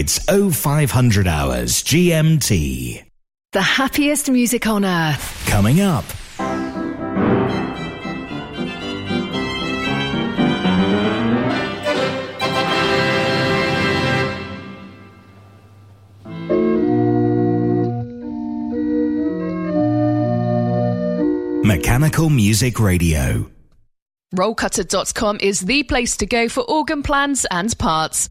It's 0500 hours GMT. The happiest music on earth. Coming up. Mechanical Music Radio. Rollcutter.com is the place to go for organ plans and parts.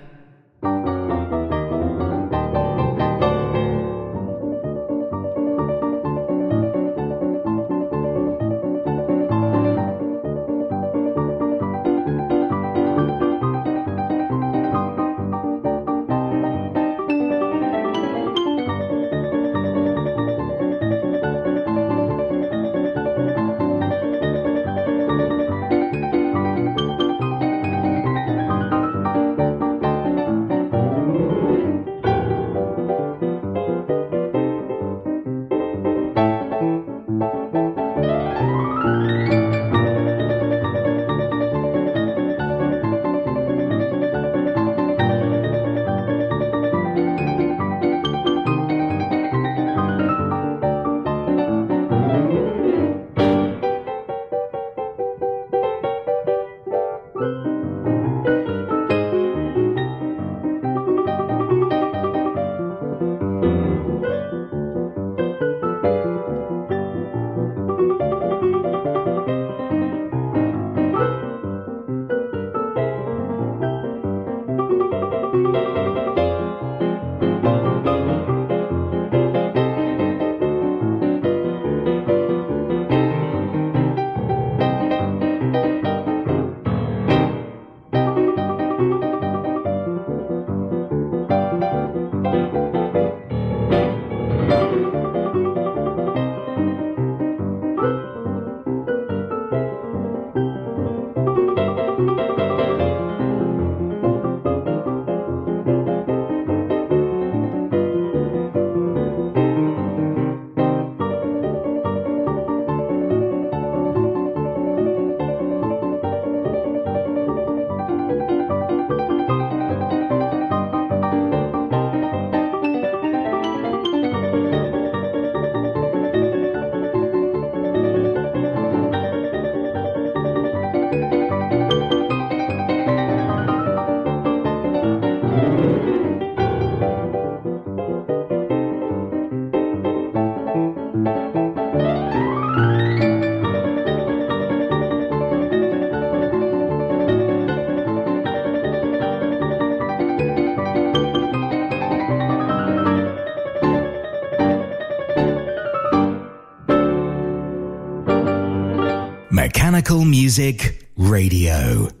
Music Radio.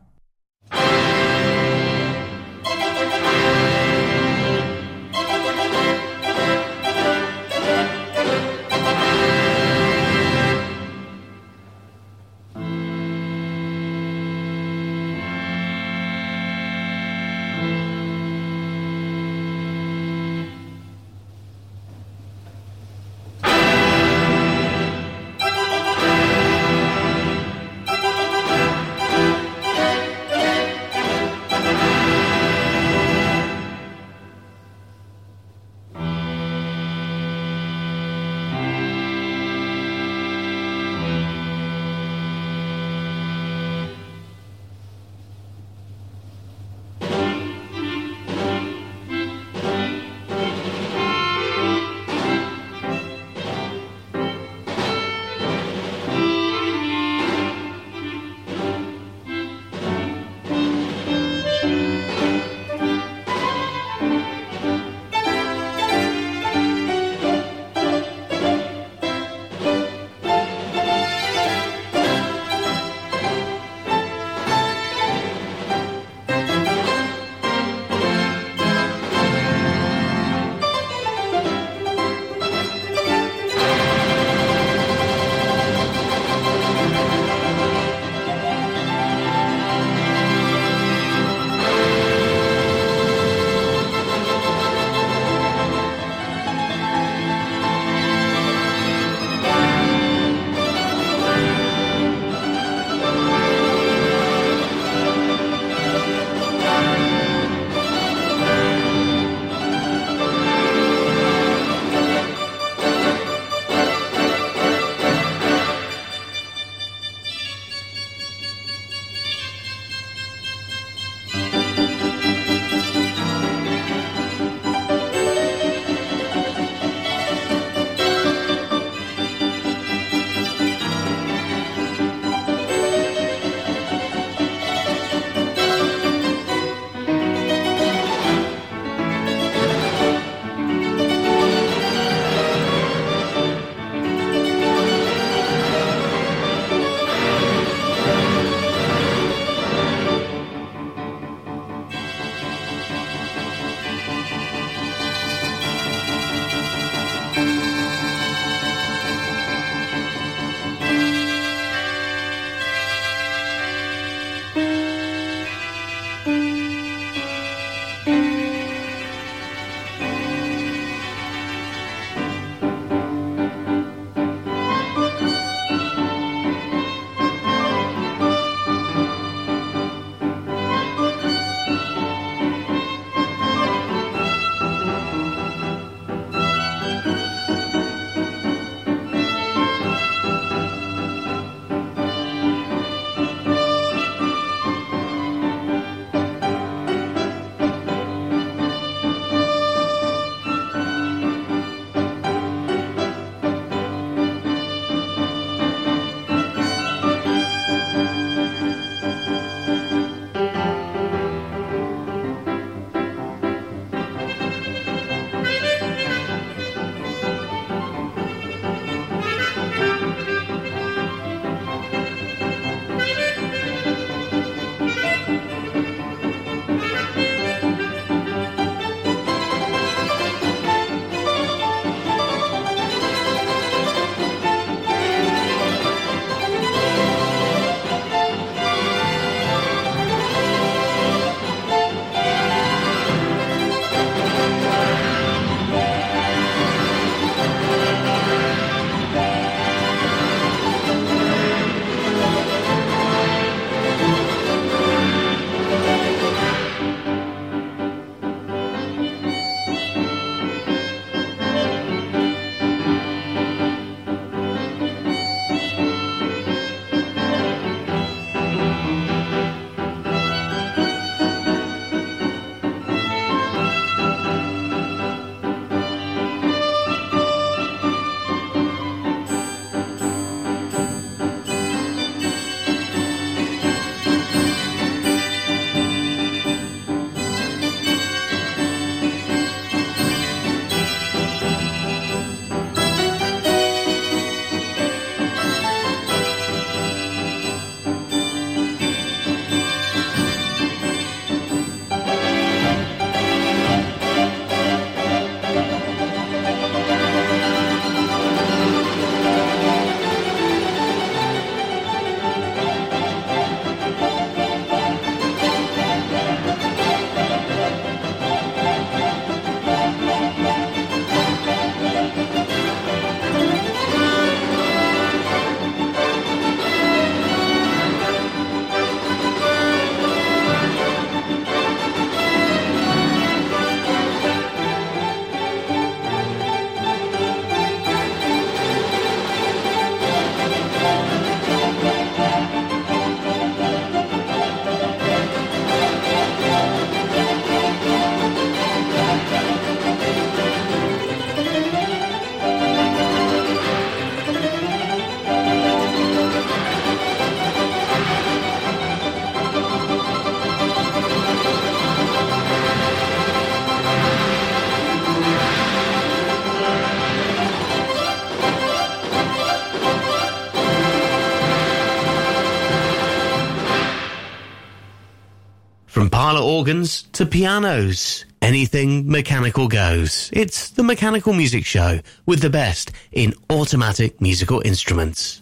organs to pianos, anything mechanical goes. It's the Mechanical Music Show with the best in automatic musical instruments.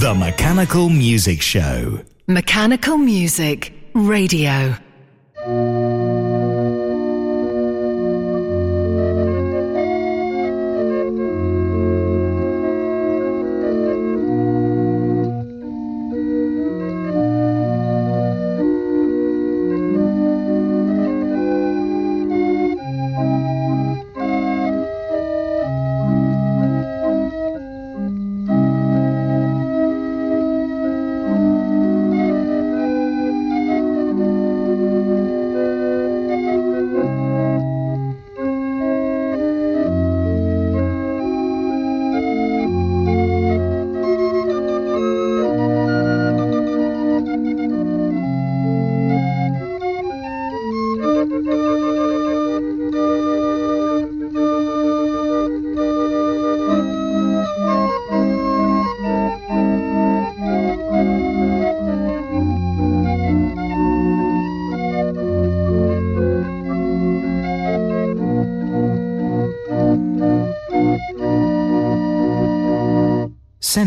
The Mechanical Music Show. Mechanical Music Radio.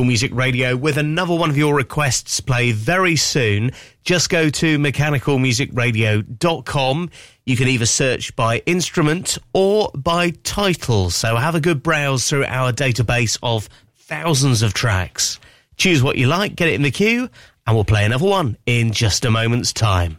Music Radio with another one of your requests play very soon. Just go to mechanicalmusicradio.com. You can either search by instrument or by title. So have a good browse through our database of thousands of tracks. Choose what you like, get it in the queue, and we'll play another one in just a moment's time.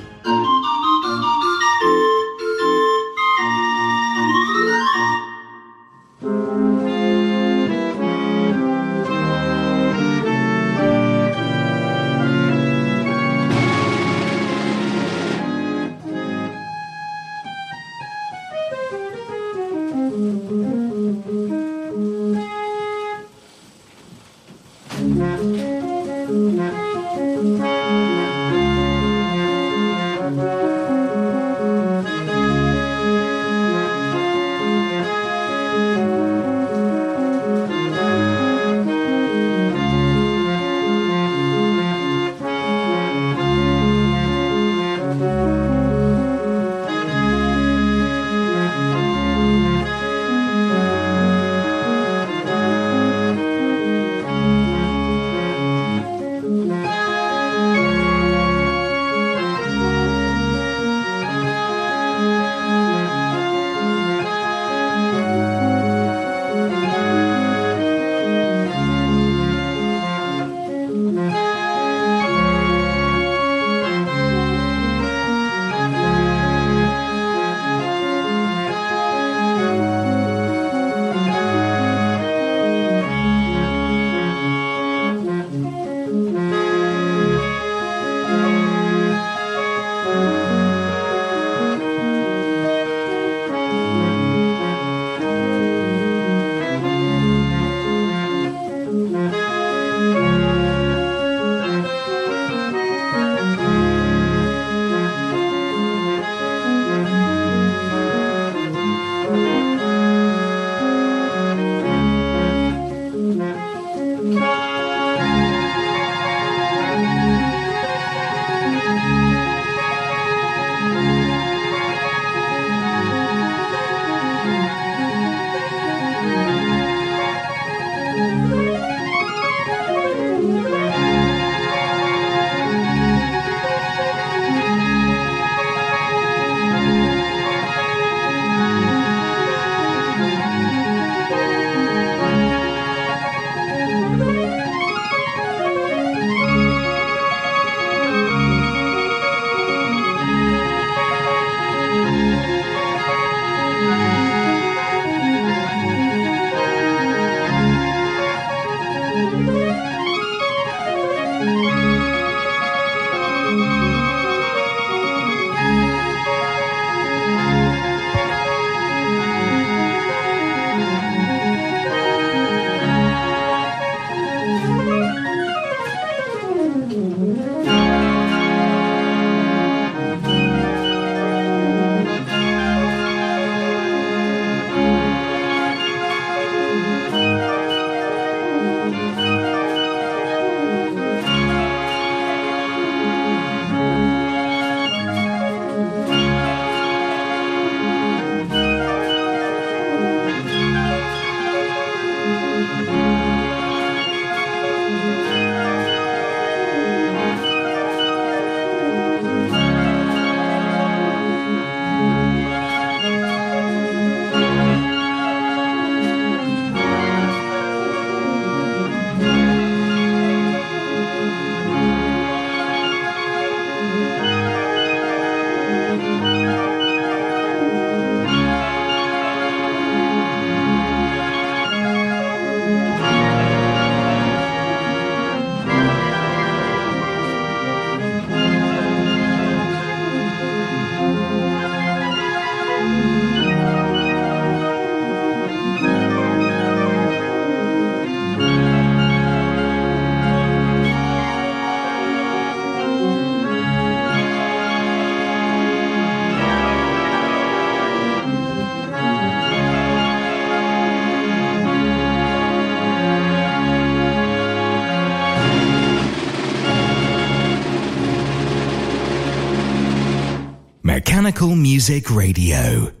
Thank you. Music Radio.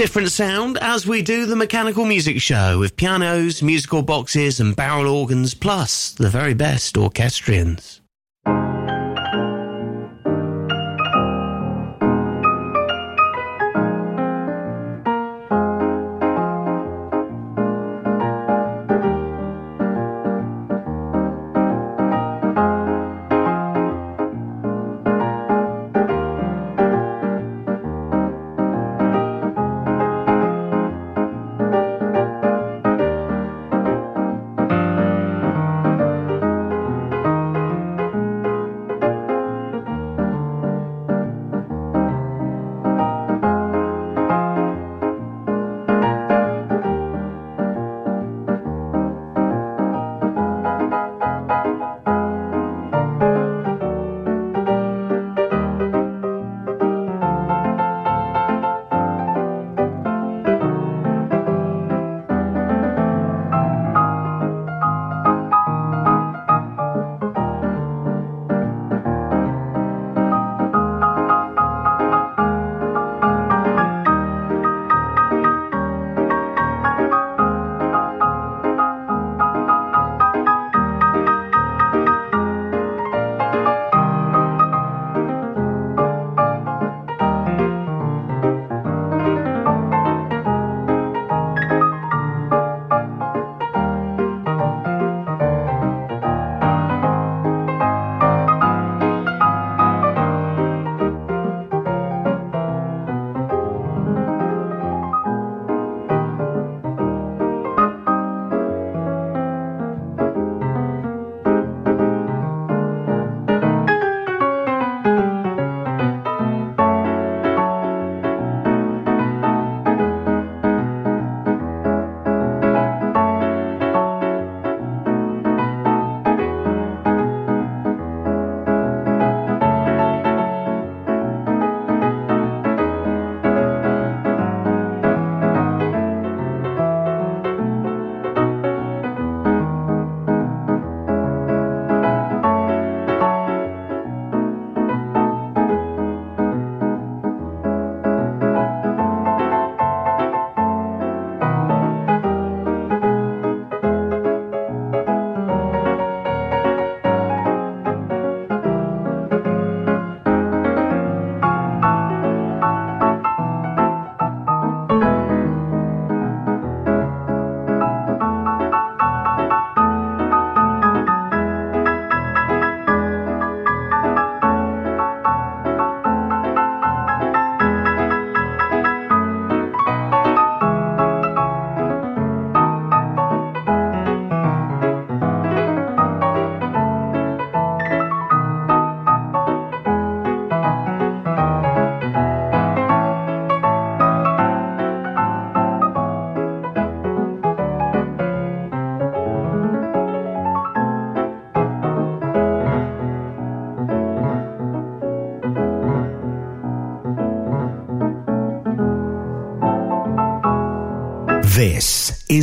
Different sound as we do the mechanical music show with pianos, musical boxes, and barrel organs, plus the very best orchestrions.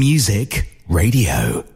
Music Radio.